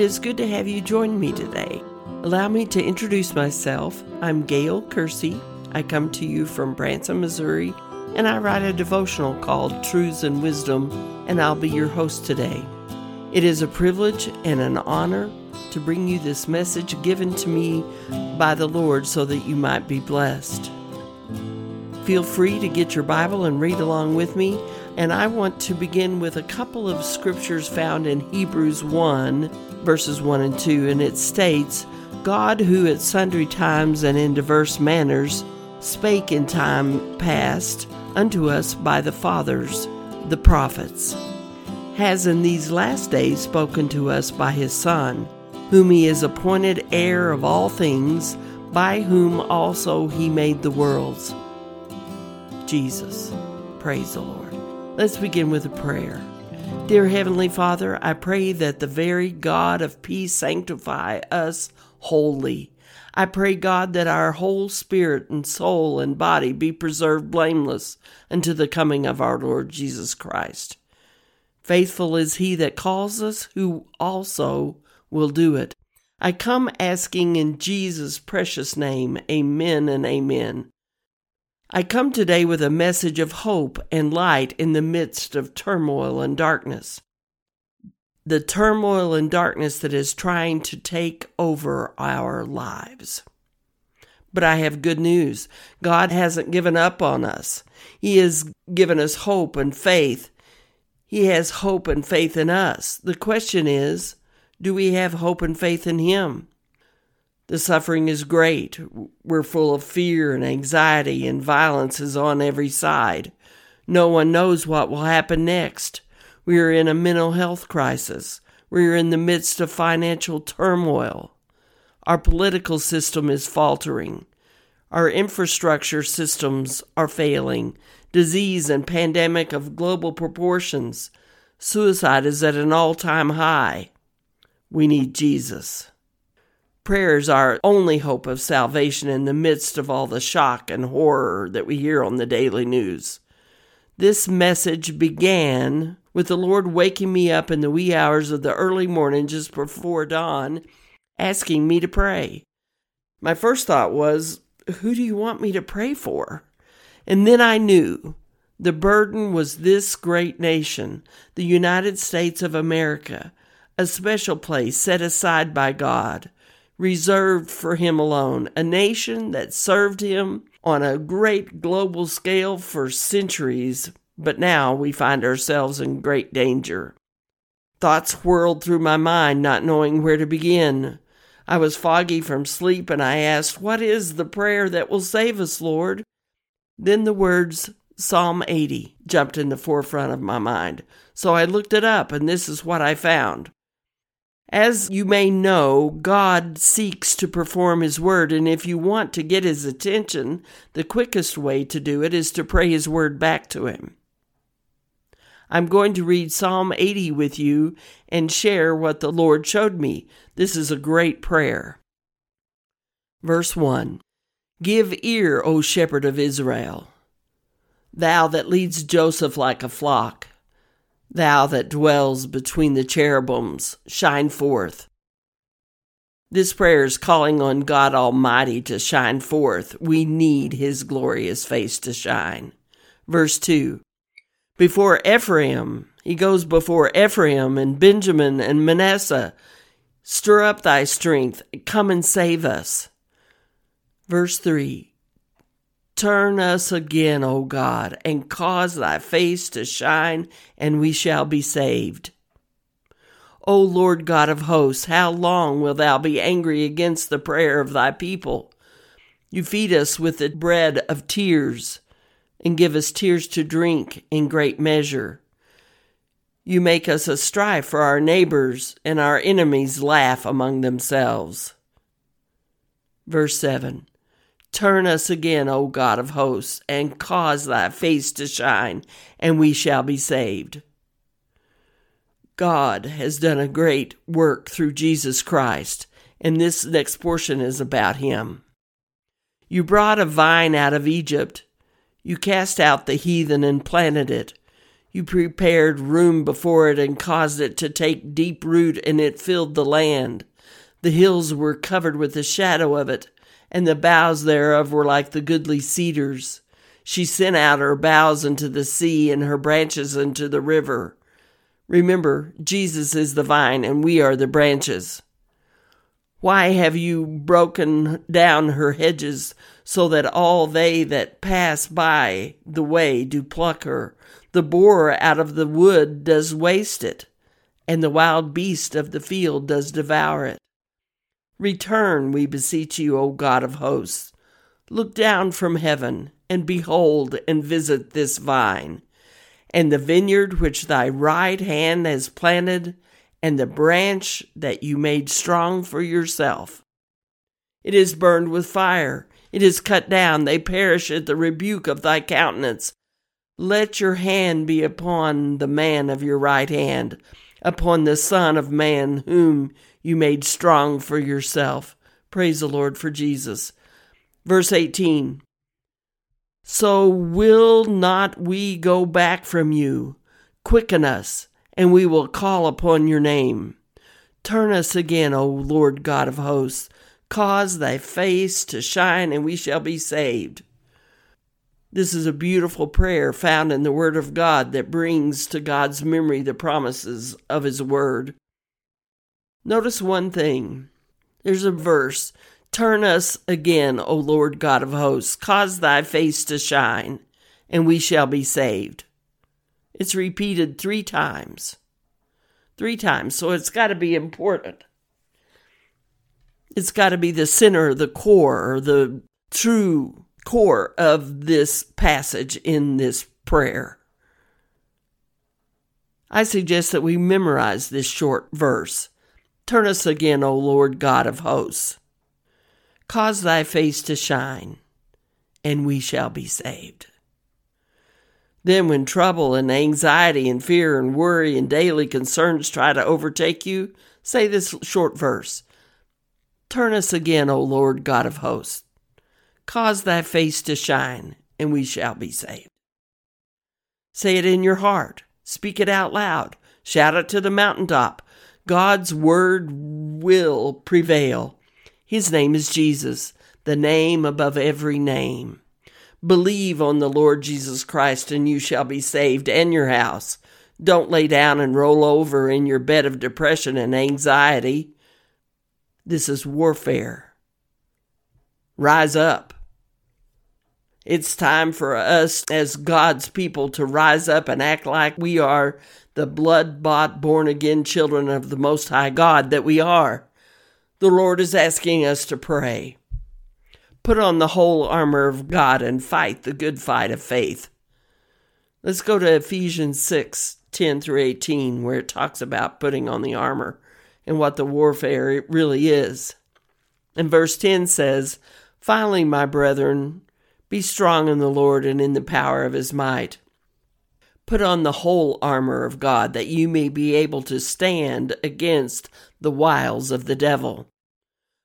It is good to have you join me today. Allow me to introduce myself. I'm Gail Kersey. I come to you from Branson, Missouri, and I write a devotional called Truths and Wisdom, and I'll be your host today. It is a privilege and an honor to bring you this message given to me by the Lord so that you might be blessed. Feel free to get your Bible and read along with me, and I want to begin with a couple of scriptures found in Hebrews 1, verses 1 and 2, and it states, God, who at sundry times and in diverse manners spake in time past unto us by the fathers, the prophets, has in these last days spoken to us by his Son, whom he is appointed heir of all things, by whom also he made the worlds. Jesus. Praise the Lord. Let's begin with a prayer. Dear Heavenly Father, I pray that the very God of peace sanctify us wholly. I pray, God, that our whole spirit and soul and body be preserved blameless unto the coming of our Lord Jesus Christ. Faithful is he that calls us, who also will do it. I come asking in Jesus' precious name, amen and amen. I come today with a message of hope and light in the midst of turmoil and darkness the turmoil and darkness that is trying to take over our lives. But I have good news. God hasn't given up on us. He has given us hope and faith. He has hope and faith in us. The question is, do we have hope and faith in Him? The suffering is great. We're full of fear and anxiety, and violence is on every side. No one knows what will happen next. We are in a mental health crisis. We are in the midst of financial turmoil. Our political system is faltering. Our infrastructure systems are failing. Disease and pandemic of global proportions. Suicide is at an all time high. We need Jesus. Prayer is our only hope of salvation in the midst of all the shock and horror that we hear on the daily news. This message began with the Lord waking me up in the wee hours of the early morning just before dawn, asking me to pray. My first thought was, Who do you want me to pray for? And then I knew the burden was this great nation, the United States of America, a special place set aside by God, reserved for Him alone, a nation that served Him on a great global scale for centuries, but now we find ourselves in great danger. Thoughts whirled through my mind, not knowing where to begin. I was foggy from sleep, and I asked, What is the prayer that will save us, Lord? Then the words Psalm 80 jumped in the forefront of my mind. So I looked it up, and this is what I found. As you may know, God seeks to perform His word, and if you want to get His attention, the quickest way to do it is to pray His word back to Him. I'm going to read Psalm 80 with you and share what the Lord showed me. This is a great prayer. Verse 1 Give ear, O shepherd of Israel, thou that leads Joseph like a flock Thou that dwells between the cherubims, shine forth. This prayer is calling on God Almighty to shine forth. We need His glorious face to shine. Verse 2 Before Ephraim, he goes before Ephraim and Benjamin and Manasseh. Stir up thy strength, come and save us. Verse 3 Turn us again, O God, and cause thy face to shine, and we shall be saved. O Lord God of hosts, how long wilt thou be angry against the prayer of thy people? You feed us with the bread of tears, and give us tears to drink in great measure. You make us a strife for our neighbors, and our enemies laugh among themselves. Verse 7 Turn us again, O God of hosts, and cause thy face to shine, and we shall be saved. God has done a great work through Jesus Christ, and this next portion is about him. You brought a vine out of Egypt. You cast out the heathen and planted it. You prepared room before it and caused it to take deep root, and it filled the land. The hills were covered with the shadow of it, and the boughs thereof were like the goodly cedars. She sent out her boughs into the sea, and her branches into the river. Remember, Jesus is the vine, and we are the branches. Why have you broken down her hedges, so that all they that pass by the way do pluck her? The boar out of the wood does waste it, and the wild beast of the field does devour it. Return, we beseech you, O God of hosts. Look down from heaven, and behold, and visit this vine, and the vineyard which thy right hand has planted, and the branch that you made strong for yourself. It is burned with fire, it is cut down, they perish at the rebuke of thy countenance. Let your hand be upon the man of your right hand, upon the Son of Man, whom you made strong for yourself. Praise the Lord for Jesus. Verse 18 So will not we go back from you? Quicken us, and we will call upon your name. Turn us again, O Lord God of hosts. Cause thy face to shine, and we shall be saved. This is a beautiful prayer found in the Word of God that brings to God's memory the promises of His Word. Notice one thing. There's a verse Turn us again, O Lord God of hosts, cause thy face to shine, and we shall be saved. It's repeated three times. Three times, so it's got to be important. It's got to be the center, the core, or the true core of this passage in this prayer. I suggest that we memorize this short verse. Turn us again, O Lord God of hosts. Cause thy face to shine, and we shall be saved. Then, when trouble and anxiety and fear and worry and daily concerns try to overtake you, say this short verse Turn us again, O Lord God of hosts. Cause thy face to shine, and we shall be saved. Say it in your heart. Speak it out loud. Shout it to the mountaintop. God's word will prevail. His name is Jesus, the name above every name. Believe on the Lord Jesus Christ, and you shall be saved and your house. Don't lay down and roll over in your bed of depression and anxiety. This is warfare. Rise up. It's time for us as God's people to rise up and act like we are the blood bought, born again children of the Most High God that we are. The Lord is asking us to pray. Put on the whole armor of God and fight the good fight of faith. Let's go to Ephesians 6 10 through 18, where it talks about putting on the armor and what the warfare really is. And verse 10 says, Finally, my brethren, be strong in the Lord and in the power of his might. Put on the whole armor of God, that you may be able to stand against the wiles of the devil.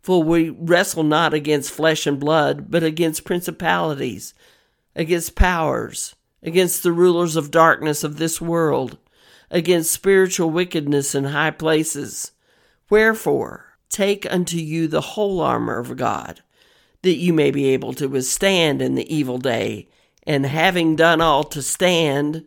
For we wrestle not against flesh and blood, but against principalities, against powers, against the rulers of darkness of this world, against spiritual wickedness in high places. Wherefore, take unto you the whole armor of God that you may be able to withstand in the evil day. And having done all to stand,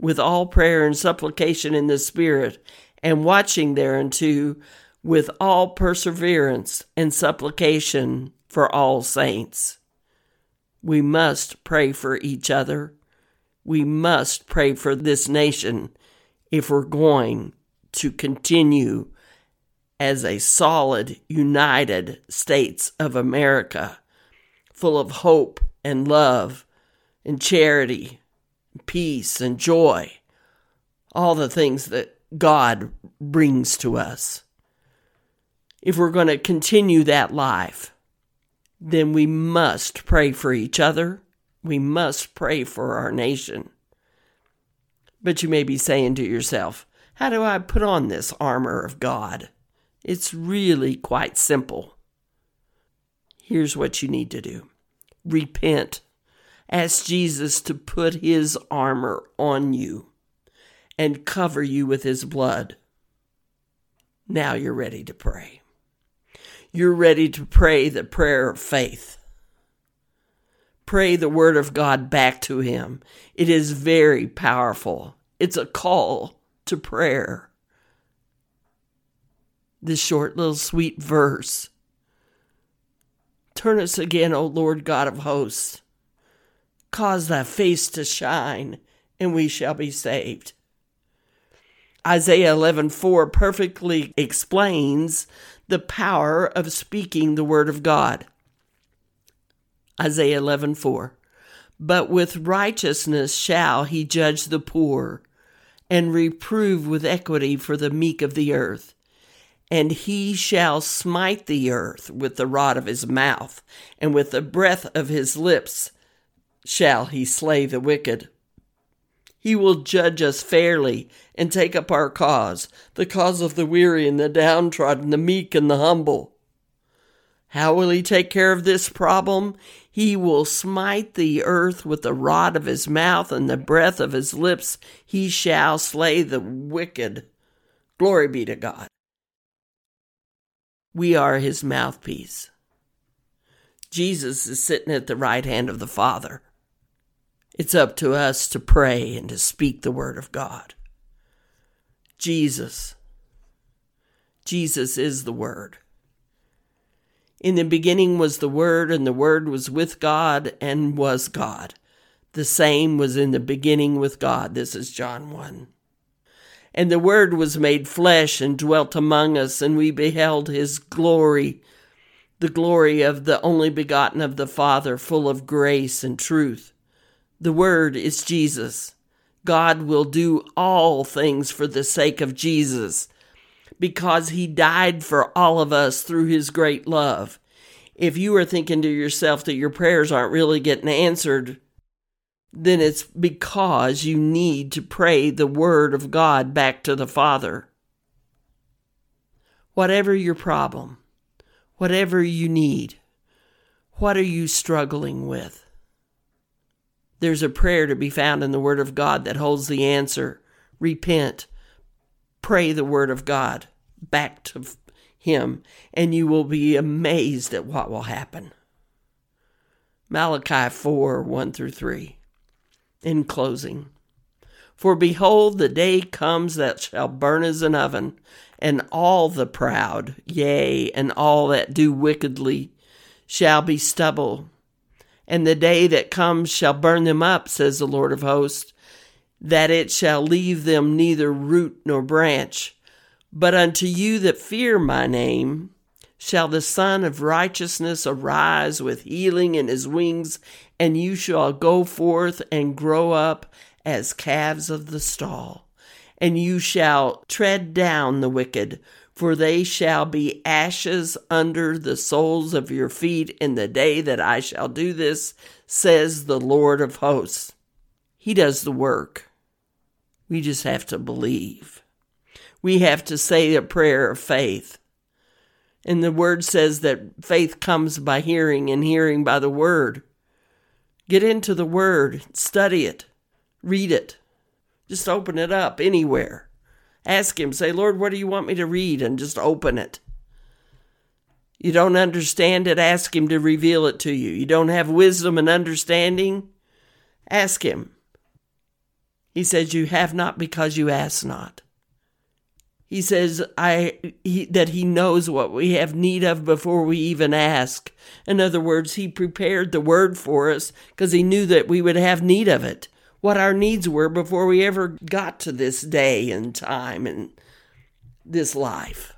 with all prayer and supplication in the Spirit, and watching thereunto with all perseverance and supplication for all saints. We must pray for each other. We must pray for this nation if we're going to continue as a solid, united States of America, full of hope and love and charity, peace and joy. all the things that God brings to us. If we're going to continue that life, then we must pray for each other. We must pray for our nation. But you may be saying to yourself, how do I put on this armor of God? It's really quite simple. Here's what you need to do repent. Ask Jesus to put his armor on you and cover you with his blood. Now you're ready to pray. You're ready to pray the prayer of faith. Pray the word of God back to him. It is very powerful. It's a call to prayer. This short little sweet verse. Turn us again, O Lord God of hosts. Cause thy face to shine, and we shall be saved. Isaiah 11:4 perfectly explains the power of speaking the word of God. Isaiah 11:4 But with righteousness shall he judge the poor and reprove with equity for the meek of the earth. And he shall smite the earth with the rod of his mouth, and with the breath of his lips shall he slay the wicked. He will judge us fairly and take up our cause, the cause of the weary and the downtrodden, the meek and the humble. How will he take care of this problem? He will smite the earth with the rod of his mouth and the breath of his lips. He shall slay the wicked. Glory be to God. We are his mouthpiece. Jesus is sitting at the right hand of the Father. It's up to us to pray and to speak the word of God. Jesus. Jesus is the Word. In the beginning was the Word, and the Word was with God and was God. The same was in the beginning with God. This is John 1. And the Word was made flesh and dwelt among us, and we beheld his glory, the glory of the only begotten of the Father, full of grace and truth. The Word is Jesus. God will do all things for the sake of Jesus because he died for all of us through his great love. If you are thinking to yourself that your prayers aren't really getting answered, then it's because you need to pray the word of God back to the Father. Whatever your problem, whatever you need, what are you struggling with? There's a prayer to be found in the Word of God that holds the answer. Repent. Pray the Word of God back to Him, and you will be amazed at what will happen. Malachi 4 1 through 3. In closing, for behold, the day comes that shall burn as an oven, and all the proud, yea, and all that do wickedly, shall be stubble and the day that comes shall burn them up, says the Lord of hosts, that it shall leave them neither root nor branch. But unto you that fear my name shall the Sun of Righteousness arise with healing in his wings, and you shall go forth and grow up as calves of the stall. And you shall tread down the wicked for they shall be ashes under the soles of your feet in the day that I shall do this, says the Lord of hosts. He does the work. We just have to believe. We have to say a prayer of faith. And the word says that faith comes by hearing, and hearing by the word. Get into the word, study it, read it. Just open it up anywhere. Ask Him, say, Lord, what do you want me to read? And just open it. You don't understand it, ask Him to reveal it to you. You don't have wisdom and understanding, ask Him. He says, You have not because you ask not. He says I he, that he knows what we have need of before we even ask. In other words, he prepared the word for us because he knew that we would have need of it what our needs were before we ever got to this day and time and this life.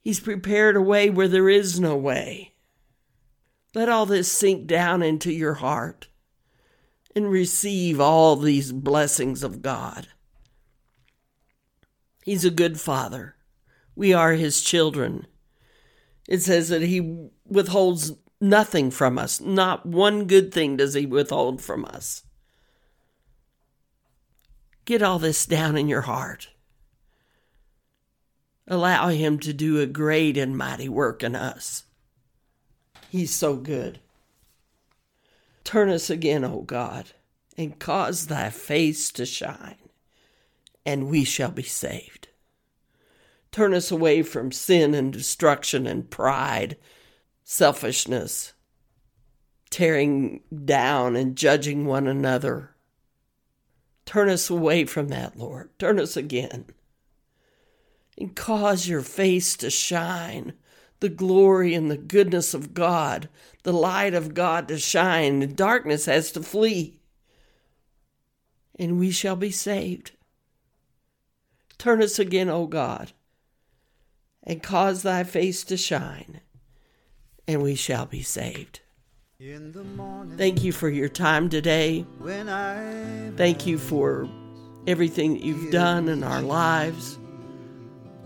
He's prepared a way where there is no way. Let all this sink down into your heart and receive all these blessings of God. He's a good father. We are his children. It says that he withholds nothing from us. Not one good thing does he withhold from us. Get all this down in your heart. Allow him to do a great and mighty work in us. He's so good. Turn us again, O God, and cause thy face to shine, and we shall be saved. Turn us away from sin and destruction and pride, selfishness, tearing down and judging one another. Turn us away from that, Lord. Turn us again. And cause your face to shine, the glory and the goodness of God, the light of God to shine, and darkness has to flee. And we shall be saved. Turn us again, O God, and cause thy face to shine, and we shall be saved. Thank you for your time today. Thank you for everything that you've done in our lives.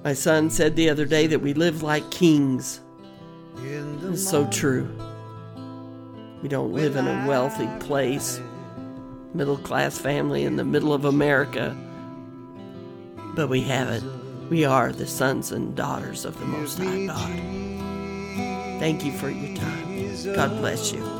My son said the other day that we live like kings. It's so true. We don't live in a wealthy place, middle class family in the middle of America, but we have it. We are the sons and daughters of the Most High God. Thank you for your time. God bless you.